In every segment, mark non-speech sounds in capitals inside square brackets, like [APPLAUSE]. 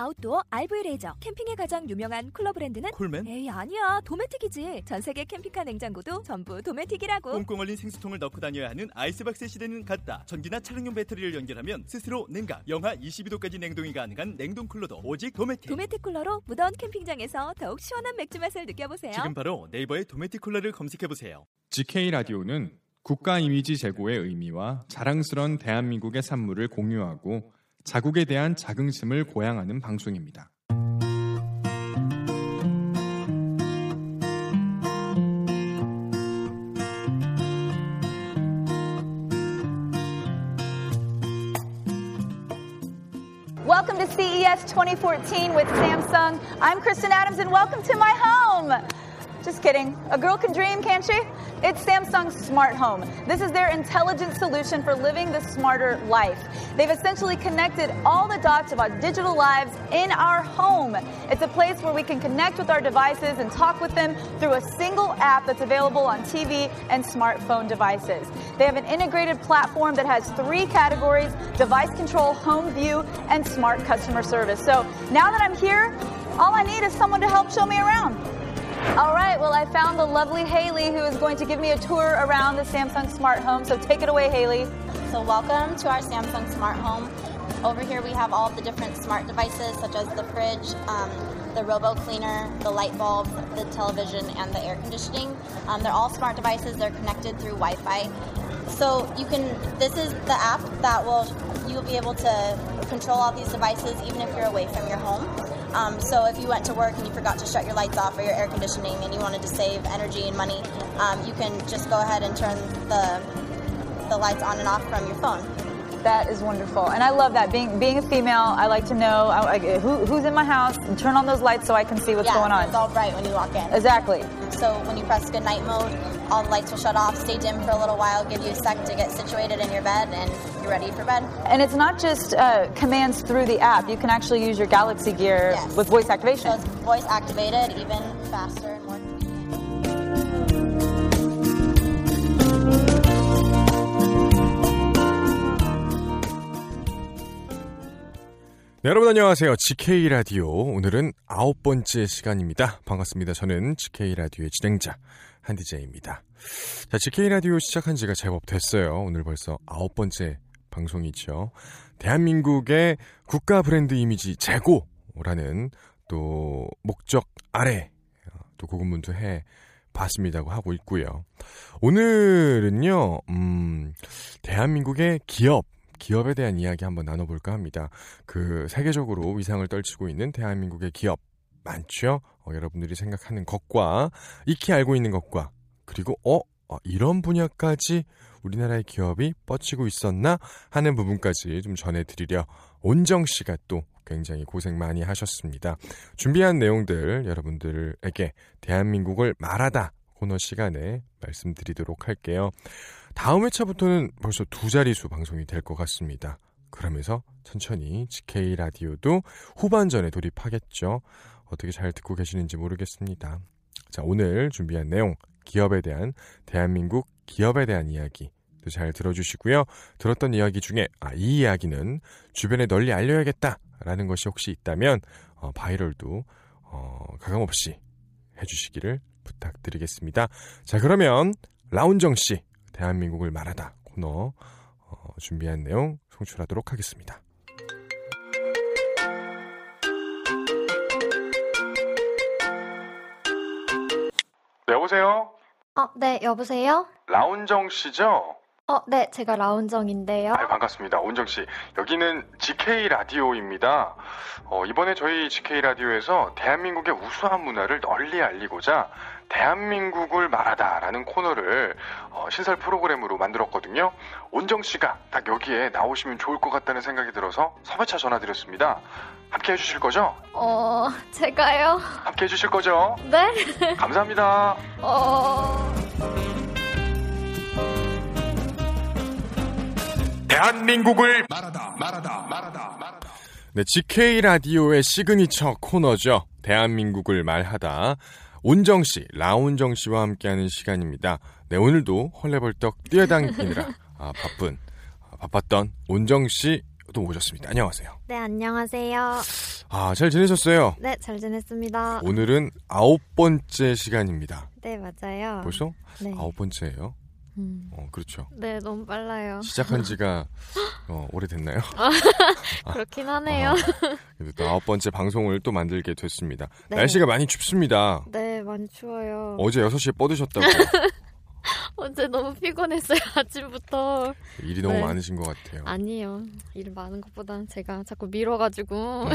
아웃도어 RV 레저 캠핑에 가장 유명한 쿨러 브랜드는 콜맨? 에이 아니야 도메틱이지 전 세계 캠핑카 냉장고도 전부 도메틱이라고 꽁꽁 얼린 생수통을 넣고 다녀야 하는 아이스박스 시대는 갔다. 전기나 차량용 배터리를 연결하면 스스로 냉각, 영하 22도까지 냉동이 가능한 냉동 쿨러도 오직 도메틱. 도메틱 쿨러로 무더운 캠핑장에서 더욱 시원한 맥주 맛을 느껴보세요 지금 바로 네이버에 도메틱 쿨러를 검색해 보세요. GK 라디오는 국가 이미지 제고의 의미와 자랑스런 대한민국의 산물을 공유하고 자국에 대한 자긍심을 고양하는 방송입니다. Welcome to CES 2014 with Samsung. I'm Kristen Adams and welcome to my home. Just kidding. A girl can dream, can't she? It's Samsung's Smart Home. This is their intelligent solution for living the smarter life. They've essentially connected all the dots of our digital lives in our home. It's a place where we can connect with our devices and talk with them through a single app that's available on TV and smartphone devices. They have an integrated platform that has three categories device control, home view, and smart customer service. So now that I'm here, all I need is someone to help show me around. Found the lovely Haley who is going to give me a tour around the Samsung Smart Home. So take it away, Haley. So welcome to our Samsung Smart Home. Over here we have all the different smart devices such as the fridge, um, the robo cleaner, the light bulb, the television, and the air conditioning. Um, they're all smart devices. They're connected through Wi-Fi. So you can. This is the app that will you'll be able to control all these devices even if you're away from your home. Um, so if you went to work and you forgot to shut your lights off or your air conditioning and you wanted to save energy and money, um, you can just go ahead and turn the the lights on and off from your phone. That is wonderful, and I love that. Being being a female, I like to know I, I, who, who's in my house and turn on those lights so I can see what's yeah, going on. It's all bright when you walk in. Exactly. So when you press good night mode, all the lights will shut off, stay dim for a little while, give you a sec to get situated in your bed, and you're ready for bed. And it's not just uh, commands through the app. You can actually use your Galaxy Gear Yes. with voice So activation. it's voice activated, even faster 네, 여러분 안녕하세요. GK 라디오 오늘은 아홉 번째 시간입니다. 반갑습니다. 저는 GK 라디오의 진행자 한디제이입니다. 자, GK 라디오 시작한 지가 제법 됐어요. 오늘 벌써 아홉 번째 방송이죠. 대한민국의 국가 브랜드 이미지 재고라는 또 목적 아래 또 고군분투해 봤습니다고 하고 있고요. 오늘은요, 음, 대한민국의 기업, 기업에 대한 이야기 한번 나눠볼까 합니다. 그 세계적으로 위상을 떨치고 있는 대한민국의 기업 많죠? 어, 여러분들이 생각하는 것과 익히 알고 있는 것과 그리고 어, 어, 이런 분야까지 우리나라의 기업이 뻗치고 있었나 하는 부분까지 좀 전해드리려 온정 씨가 또 굉장히 고생 많이 하셨습니다. 준비한 내용들 여러분들에게 대한민국을 말하다 코너 시간에 말씀드리도록 할게요. 다음 회차부터는 벌써 두 자리수 방송이 될 것 같습니다. 그러면서 천천히 GK 라디오도 후반전에 돌입하겠죠. 어떻게 잘 듣고 계시는지 모르겠습니다. 자, 오늘 준비한 내용, 기업에 대한, 대한민국 기업에 대한 이야기, 또잘 들어주시고요. 들었던 이야기 중에, 아, 이 이야기는 주변에 널리 알려야겠다, 라는 것이 혹시 있다면, 어, 바이럴도, 어, 가감없이 해주시기를 부탁드리겠습니다. 자, 그러면, 라운정 씨, 대한민국을 말하다 코너, 어, 준비한 내용 송출하도록 하겠습니다. 네, 여보세요? 어, 네, 여보세요? 라운정 씨죠? 어, 네, 제가 라운정인데요. 아, 반갑습니다. 온정 씨. 여기는 GK 라디오입니다. 어, 이번에 저희 GK 라디오에서 대한민국의 우수한 문화를 널리 알리고자 대한민국을 말하다라는 코너를 어, 신설 프로그램으로 만들었거든요. 온정 씨가 딱 여기에 나오시면 좋을 것 같다는 생각이 들어서 섭외차 전화드렸습니다. 함께 해주실 거죠? 어, 제가요? 함께 해주실 거죠? 네? 감사합니다. 어, 대한민국을 말하다 말하다 말하다 말하다 네, GK 라디오의 시그니처 코너죠. 대한민국을 말하다. 온정 씨, 라온정 씨와 함께하는 시간입니다. 네, 오늘도 헐레벌떡 뛰어다니느라 아, 바쁜 아, 바빴던 온정 씨도 모셨습니다. 안녕하세요. 네, 안녕하세요. 아, 잘 지내셨어요? 네, 잘 지냈습니다. 오늘은 아홉 번째 시간입니다. 네, 맞아요. 벌써 네. 아홉 번째예요. 음. 어, 그렇죠. 네, 너무 빨라요. 시작한 지가 [LAUGHS] 어, 오래됐나요? [LAUGHS] 그렇긴 하네요. 아, 그래도 또 아홉 번째 방송을 또 만들게 됐습니다. 네. 날씨가 많이 춥습니다. 네, 많이 추워요. 어제 6시에 뻗으셨다고 [LAUGHS] 어제 너무 피곤했어요, 아침부터. 일이 너무 네. 많으신 것 같아요. 아니에요. 일 많은 것보단 제가 자꾸 미뤄가지고.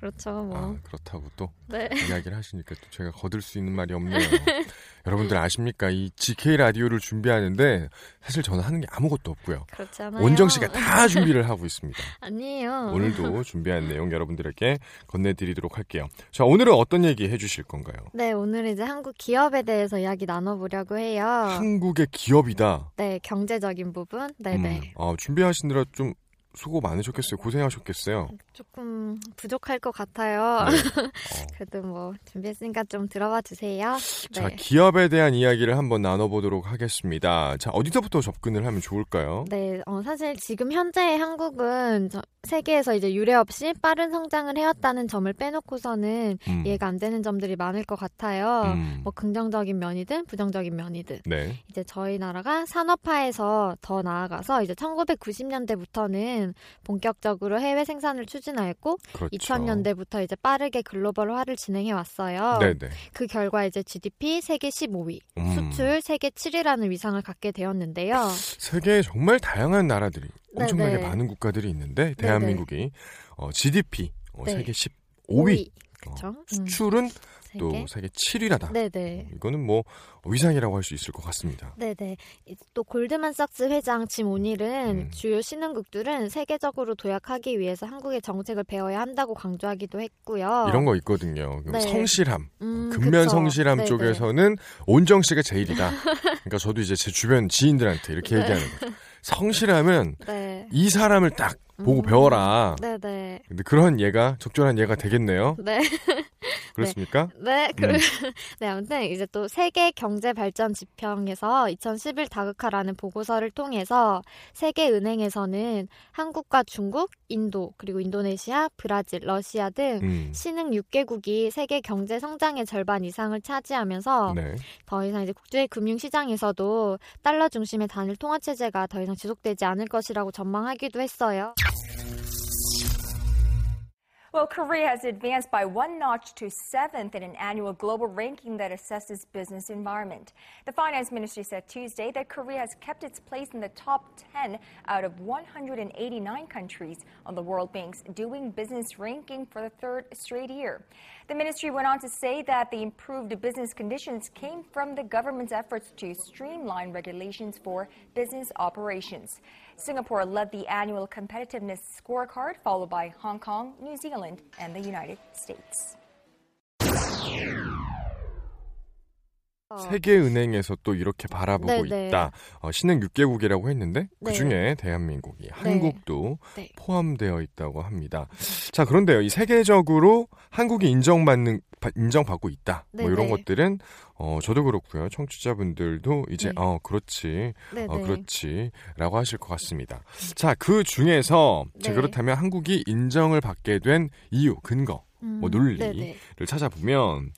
그렇죠, 뭐. 아, 그렇다고 또 네. [LAUGHS] 이야기를 하시니까 또 제가 거들 수 있는 말이 없네요. [LAUGHS] 여러분들 아십니까? 이 GK 라디오를 준비하는데 사실 저는 하는 게 아무것도 없고요. 그렇지 않아요. 온정 씨가 다 [LAUGHS] 준비를 하고 있습니다. 아니에요. 오늘도 준비한 내용 여러분들에게 건네드리도록 할게요. 자, 오늘은 어떤 얘기 해주실 건가요? 네, 오늘 이제 한국 기업에 대해서 이야기 나눠보려고 해요. 한국의 기업이다. 네, 경제적인 부분. 네네. 음, 아, 준비하시느라 좀 수고 많으셨겠어요. 고생하셨겠어요. 조금 부족할 것 같아요. 네. [LAUGHS] 그래도 뭐 준비했으니까 좀 들어봐 주세요. 자, 네. 기업에 대한 이야기를 한번 나눠보도록 하겠습니다. 자, 어디서부터 접근을 하면 좋을까요? 네, 어, 사실 지금 현재 한국은 저- 세계에서 이제 유례 없이 빠른 성장을 해왔다는 점을 빼놓고서는 음, 이해가 안 되는 점들이 많을 것 같아요. 음, 뭐 긍정적인 면이든 부정적인 면이든 네. 이제 저희 나라가 산업화에서 더 나아가서 이제 1990년대부터는 본격적으로 해외 생산을 추진하였고 그렇죠. 2000년대부터 이제 빠르게 글로벌화를 진행해 왔어요. 네네. 그 결과 이제 GDP 세계 15위, 음. 수출 세계 7위라는 위상을 갖게 되었는데요. 세계에 정말 다양한 나라들이, 엄청나게 네네. 많은 국가들이 있는데, 대한민국이 어, GDP 어, 네. 세계 15위, 그렇죠. 어, 수출은 또 세계. 세계 7위라다. 네네. 이거는 뭐 위상이라고 할 수 있을 것 같습니다. 네네. 이- 또 골드만삭스 회장 짐 오닐은 음. 주요 신흥국들은 세계적으로 도약하기 위해서 한국의 정책을 배워야 한다고 강조하기도 했고요. 이런 거 있거든요. 네. 성실함, 음, 근면 그쵸. 성실함 네네. 쪽에서는 온정 씨가 제일이다. [LAUGHS] 그러니까 저도 이제 제 주변 지인들한테 이렇게 네. 얘기하는 거죠. 성실함은 네. 이 사람을 딱 보고 음. 배워라. 네네. 근데 그런 예가 적절한 예가 되겠네요. 네. [LAUGHS] 그렇습니까? 네, 그, 음. [LAUGHS] 네, 아무튼 이제 또 세계 경제 발전 지평에서 2011 다극화라는 보고서를 통해서 세계 은행에서는 한국과 중국, 인도, 그리고 인도네시아, 브라질, 러시아 등 음. 신흥 6개국이 세계 경제 성장의 절반 이상을 차지하면서 네. 더 이상 이제 국제 금융 시장에서도 달러 중심의 단일 통화 체제가 더 이상 지속되지 않을 것이라고 전망하기도 했어요. Well, Korea has advanced by one notch to seventh in an annual global ranking that assesses business environment. The finance ministry said Tuesday that Korea has kept its place in the top 10 out of 189 countries on the World Bank's Doing Business ranking for the third straight year. The ministry went on to say that the improved business conditions came from the government's efforts to streamline regulations for business operations. Singapore led the annual competitiveness scorecard, followed by Hong Kong, New Zealand, and the United States. 세계은행에서 또 이렇게 바라보고 어. 네네. 있다. 어, 신흥 6개국이라고 했는데 그 네. 중에 대한민국이 한국도 네. 포함되어 있다고 합니다. 자 그런데요, 이 세계적으로 한국이 인정받는 바- 인정받고 있다. 뭐 네네. 이런 것들은 어, 저도 그렇고요, 청취자분들도 이제 네. 어 그렇지, 네, 어 네. 그렇지라고 하실 것 같습니다. 자 그 중에서 자, 네. 그렇다면 한국이 인정을 받게 된 이유, 근거, 음, 뭐 논리 네네. 를 찾아보면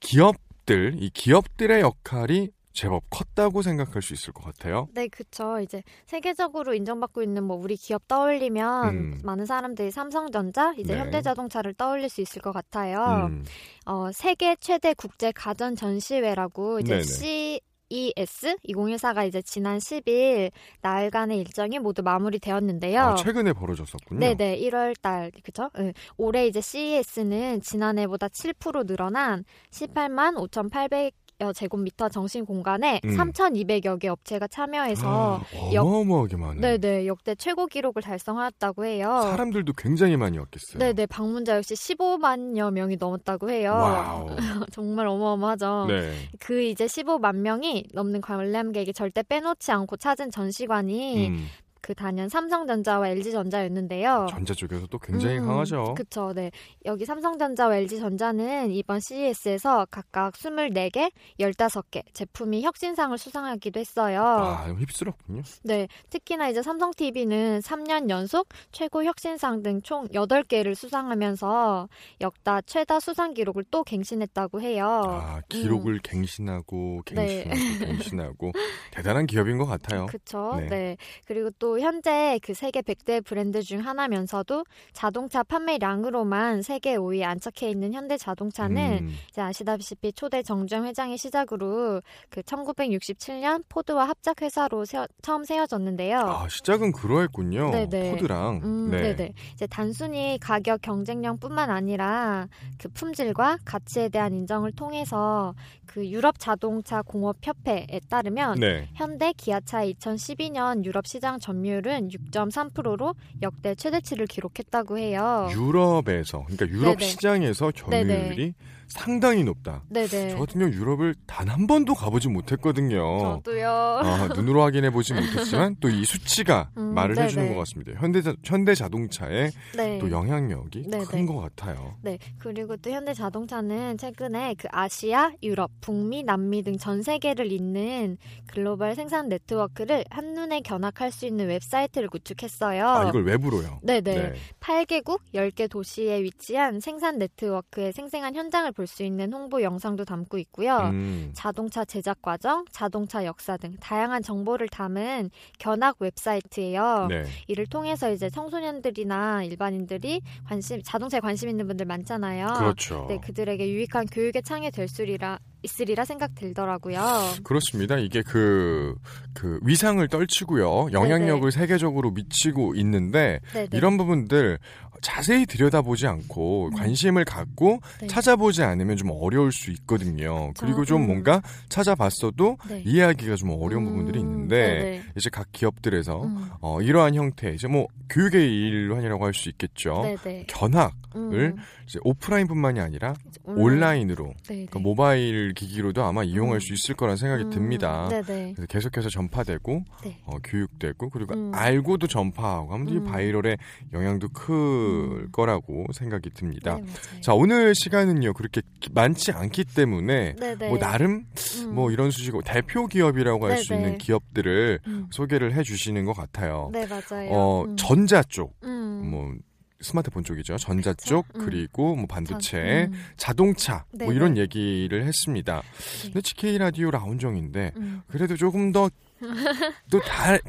기업 들 이 기업들의 역할이 제법 컸다고 생각할 수 있을 것 같아요. 네, 그쵸. 이제 세계적으로 인정받고 있는 뭐 우리 기업 떠올리면 음. 많은 사람들이 삼성전자, 이제 네. 현대자동차를 떠올릴 수 있을 것 같아요. 음, 어, 세계 최대 국제 가전 전시회라고 이제 네네. C CES 2014가 이제 지난 10일 나흘간의 일정이 모두 마무리되었는데요. 아, 최근에 벌어졌었군요. 네네, 1월 달, 그쵸? 네. 올해 이제 CES는 지난해보다 7% 늘어난 18만 5,800여 제곱미터 정신 공간에 음. 3,200여 개 업체가 참여해서 아, 역- 어마어마하게 많네. 네네 역대 최고 기록을 달성하였다고 해요. 사람들도 굉장히 많이 왔겠어요. 네네 방문자 역시 15만여 명이 넘었다고 해요. wow. [LAUGHS] 정말 어마어마하죠. 네. 그 이제 15만 명이 넘는 관람객이 절대 빼놓지 않고 찾은 전시관이 음, 그 단연 삼성전자와 LG전자였는데요. 전자 쪽에서 또 굉장히 음, 강하죠. 그쵸, 네. 여기 삼성전자와 LG전자는 이번 CES에서 각각 24개, 15개 제품이 혁신상을 수상하기도 했어요. 아, 휩쓸었군요. 네. 특히나 이제 삼성TV는 3년 연속 최고 혁신상 등 총 8개를 수상하면서 역다 최다 수상 기록을 또 갱신했다고 해요. 아, 기록을 갱신하고 음. 네. 갱신하고 [LAUGHS] 갱신하고 대단한 기업인 것 같아요. 그쵸. 네. 네. 그리고 또 현재 그 세계 100대 브랜드 중 하나면서도 자동차 판매량으로만 세계 5위에 안착해 있는 현대 자동차는 음, 이제 아시다시피 초대 정주영 회장의 시작으로 그 1967년 포드와 합작 회사로 세워- 처음 세워졌는데요. 아, 시작은 그러했군요. 네네. 포드랑. 음, 네. 네. 네 이제 단순히 가격 경쟁력뿐만 아니라 그 품질과 가치에 대한 인정을 통해서 그 유럽 자동차 공업 협회에 따르면 네. 현대 기아차의 2012년 유럽 시장 점유율은 6.3%로 역대 최대치를 기록했다고 해요. 유럽에서 그러니까 유럽 어. 네네. 시장에서 점유율이 네네. 상당히 높다. 네네. 저 같은 경우 유럽을 단 한 번도 가보지 못했거든요. 저도요. 아, 눈으로 확인해 보지 못했지만 또 이 수치가 [LAUGHS] 음, 말을 해주는 네네. 것 같습니다. 현대 현대 자동차의 네. 또 영향력이. 큰 것 같아요. 네, 그리고 또 현대 자동차는 최근에 그 아시아, 유럽, 북미, 남미 등 전 세계를 잇는 글로벌 생산 네트워크를 한눈에 견학할 수 있는 웹사이트를 구축했어요. 아, 이걸 외부로요. 네네. 네. 8개국 10개 도시에 위치한 생산 네트워크의 생생한 현장을 볼 수 있는 홍보 영상도 담고 있고요. 음. 자동차 제작 과정, 자동차 역사 등 다양한 정보를 담은 견학 웹사이트예요. 네. 이를 통해서 이제 청소년들이나 일반인들이 관심 자동차에 관심 있는 분들 많잖아요. 그렇죠. 네, 그들에게 유익한 교육의 창이 될 수리라 있으리라 생각 들더라고요. 그렇습니다. 이게 그, 그 위상을 떨치고요. 영향력을 세계적으로 미치고 있는데 네네. 이런 부분들 자세히 들여다보지 않고 관심을 갖고 음. 네. 찾아보지 않으면 좀 어려울 수 있거든요. 그리고 좀 음. 뭔가 찾아봤어도 네. 이해하기가 좀 어려운 음, 부분들이 있는데 네네. 이제 각 기업들에서 음. 어, 이러한 형태 이제 뭐 교육의 일환이라고 할 수 있겠죠. 네네. 견학을 음, 이제 오프라인뿐만이 아니라 온라인. 온라인으로 네네. 그러니까 모바일 기기로도 아마 이용할 음. 수 있을 거란 생각이 음, 듭니다. 네네. 그래서 계속해서 전파되고 네. 어, 교육되고 그리고 음. 알고도 전파하고 하면 이 음. 바이럴의 영향도 클 음. 거라고 생각이 듭니다. 네. 자 오늘 시간은요 그렇게 기- 많지 않기 때문에 네네. 뭐 나름 음. 뭐 이런 수식어 대표 기업이라고 할수 네네. 있는 기업들을 음. 소개를 해 주시는 것 같아요. 네 맞아요. 어 음. 전자 쪽, 음. 뭐 스마트폰 쪽이죠. 전자 그쵸? 쪽 음. 그리고 뭐 전- 반도체, 음. 자동차 뭐. 이런 얘기를 했습니다. 네. 근데 GK 라디오 라운정인데 음. 그래도 조금 더 [LAUGHS] 또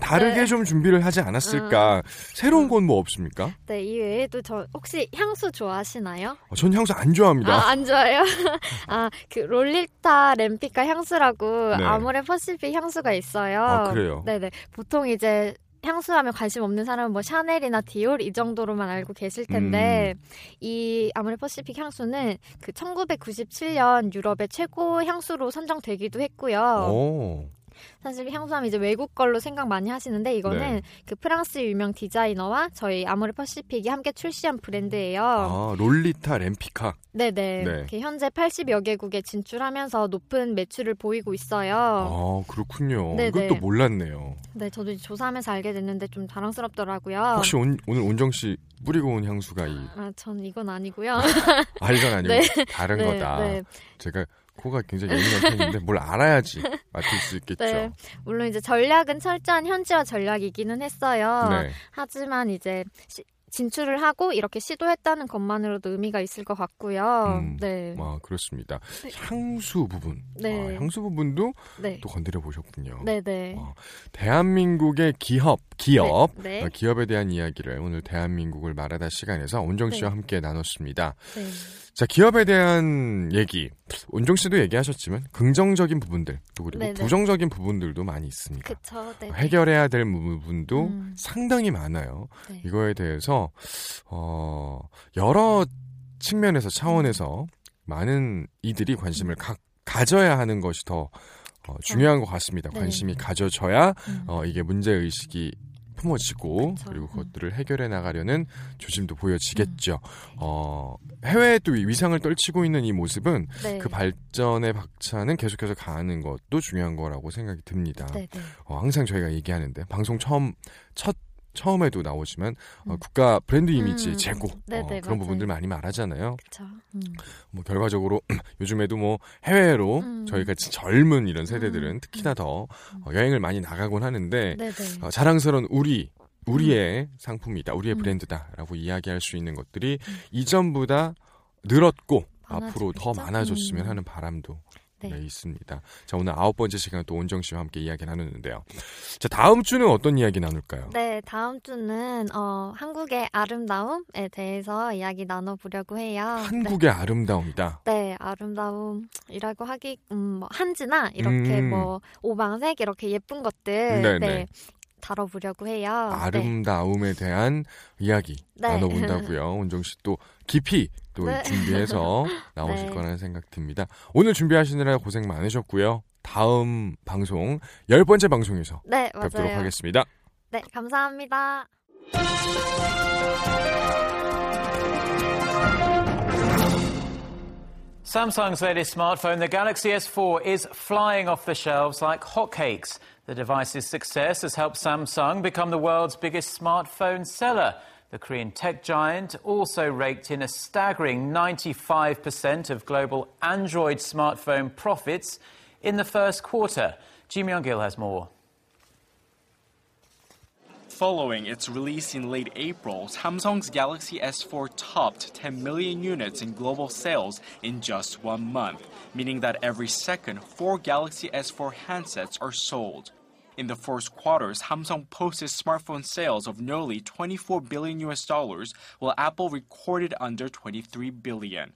다르게 네. 좀 준비를 하지 않았을까. 새로운 음. 건 뭐 없습니까? 네, 이 외에도 저 혹시 향수 좋아하시나요? 어, 전 향수 안 좋아합니다. 아, 안 좋아요? [LAUGHS] 아, 그 롤리타 렘피카 향수라고 네. 아모레 퍼시픽 향수가 있어요. 아, 그래요? 네네. 보통 이제 향수하면 관심 없는 사람은 뭐 샤넬이나 디올 이 정도로만 알고 계실 텐데 음. 이 아모레 퍼시픽 향수는 그 1997년 유럽의 최고 향수로 선정되기도 했고요. 오. 사실 향수 하면 이제 외국 걸로 생각 많이 하시는데 이거는 네. 그 프랑스 유명 디자이너와 저희 아모레 퍼시픽이 함께 출시한 브랜드예요. 아, 롤리타 램피카. 네네. 네. 현재 80여 개국에 진출하면서 높은 매출을 보이고 있어요. 아, 그렇군요. 네네. 이것도 몰랐네요. 네, 저도 조사하면서 알게 됐는데 좀 자랑스럽더라고요. 혹시 온- 오늘 온정 씨 뿌리고 온 향수가 이 아, 전 이건 아니고요. 아, 이건 아니고 [LAUGHS] 네. 다른 네, 거다. 네. 제가 코가 굉장히 예민한 편인데 뭘 알아야지 맡을 수 있겠죠. 네. 물론 이제 전략은 철저한 현지화 전략이기는 했어요. 네. 하지만 이제 시- 진출을 하고 이렇게 시도했다는 것만으로도 의미가 있을 것 같고요. 음, 네. 아, 그렇습니다. 향수 부분. 네. 아, 향수 부분도 네. 또 건드려 보셨군요. 네, 네. 어, 대한민국의 기업, 기업, 네. 네. 어, 기업에 대한 이야기를 오늘 대한민국을 말하다 시간에서 온정 씨와 네. 함께 나눴습니다. 네. 자, 기업에 대한 얘기. 온종 씨도 얘기하셨지만 긍정적인 부분들 또 그리고 네네. 부정적인 부분들도 많이 있습니다. 그쵸. 네. 해결해야 될 부분도 음. 상당히 많아요. 네. 이거에 대해서 어 여러 측면에서 차원에서 많은 이들이 관심을 가, 가져야 하는 것이 더 어, 중요한 것 같습니다. 네. 관심이 가져져야 음. 어, 이게 문제 의식이 품어지고 그쵸. 그리고 음. 그것들을 해결해 나가려는 조짐도 보여지겠죠. 음. 어, 해외에 또 위상을 떨치고 있는 이 모습은 네. 그 발전의 박차는 계속해서 가는 것도 중요한 거라고 생각이 듭니다. 네, 네. 어, 항상 저희가 얘기하는데 방송 처음 첫 처음에도 나오지만 어, 음. 국가 브랜드 이미지 음. 재고 네네, 어, 그런 맞아요. 부분들 많이 말하잖아요. 음. 뭐 결과적으로 [CLEARS THROAT] 요즘에도 뭐 해외로 음. 저희 같이 젊은 이런 세대들은 음. 특히나 더 어, 여행을 많이 나가곤 하는데 네, 네. 어, 자랑스러운 우리 우리의 상품이다, 우리의 음. 브랜드다라고 이야기할 수 있는 것들이 음. 이전보다 늘었고 많아지고 앞으로 더? 많아졌으면 음. 하는 바람도 네. 네, 있습니다. 자 오늘 아홉 번째 시간 또 온정 씨와 함께 이야기 나누는데요. 자 다음 주는 어떤 이야기 나눌까요? 네, 다음 주는 어, 한국의 아름다움에 대해서 이야기 나눠보려고 해요. 한국의 아름다움이다. 네, 네, 아름다움이라고 하기 음, 뭐 한지나 이렇게 음. 뭐 오방색 이렇게 예쁜 것들 네네. 네, 다뤄보려고 해요. 네. 아름다움에 대한 이야기 네. 나눠본다고요. 온정 씨 또 깊이 또 네. 준비해서 나오실 네. 거라는 생각 듭니다. 오늘 준비하시느라 고생 많으셨고요. 다음 방송 열 번째 방송에서 네, 뵙도록 맞아요. 하겠습니다. 네, 감사합니다. Samsung's latest smartphone, the Galaxy S4, is flying off the shelves like hotcakes. The device's success has helped Samsung become the world's biggest smartphone seller. The Korean tech giant also raked in a staggering 95% of global Android smartphone profits in the first quarter. Ji Myung-gil has more. Following its release in late April, Samsung's Galaxy S4 topped 10 million units in global sales in just one month, meaning that every second, four Galaxy S4 handsets are sold. In the first quarter, Samsung posted smartphone sales of nearly 24 billion US dollars, while Apple recorded under 23 billion.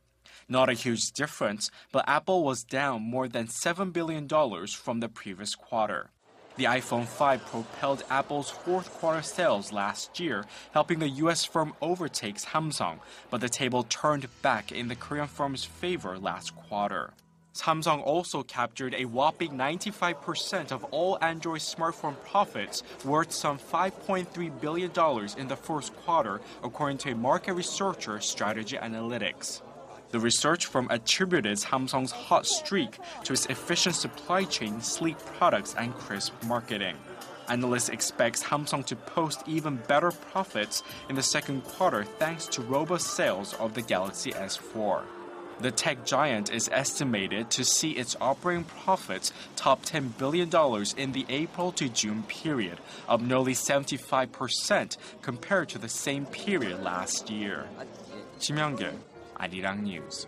Not a huge difference, but Apple was down more than $7 billion from the previous quarter. The iPhone 5 propelled Apple's fourth quarter sales last year, helping the US firm overtake Samsung, but the table turned back in the Korean firm's favor last quarter. Samsung also captured a whopping 95% of all Android smartphone profits, worth some $5.3 billion in the first quarter, according to a market researcher, Strategy Analytics. The research firm attributed Samsung's hot streak to its efficient supply chain, sleek products, and crisp marketing. Analysts expect Samsung to post even better profits in the second quarter thanks to robust sales of the Galaxy S4. The tech giant is estimated to see its operating profits top $10 billion in the April to June period, up nearly 75% compared to the same period last year. 심영길, 아리랑 뉴스.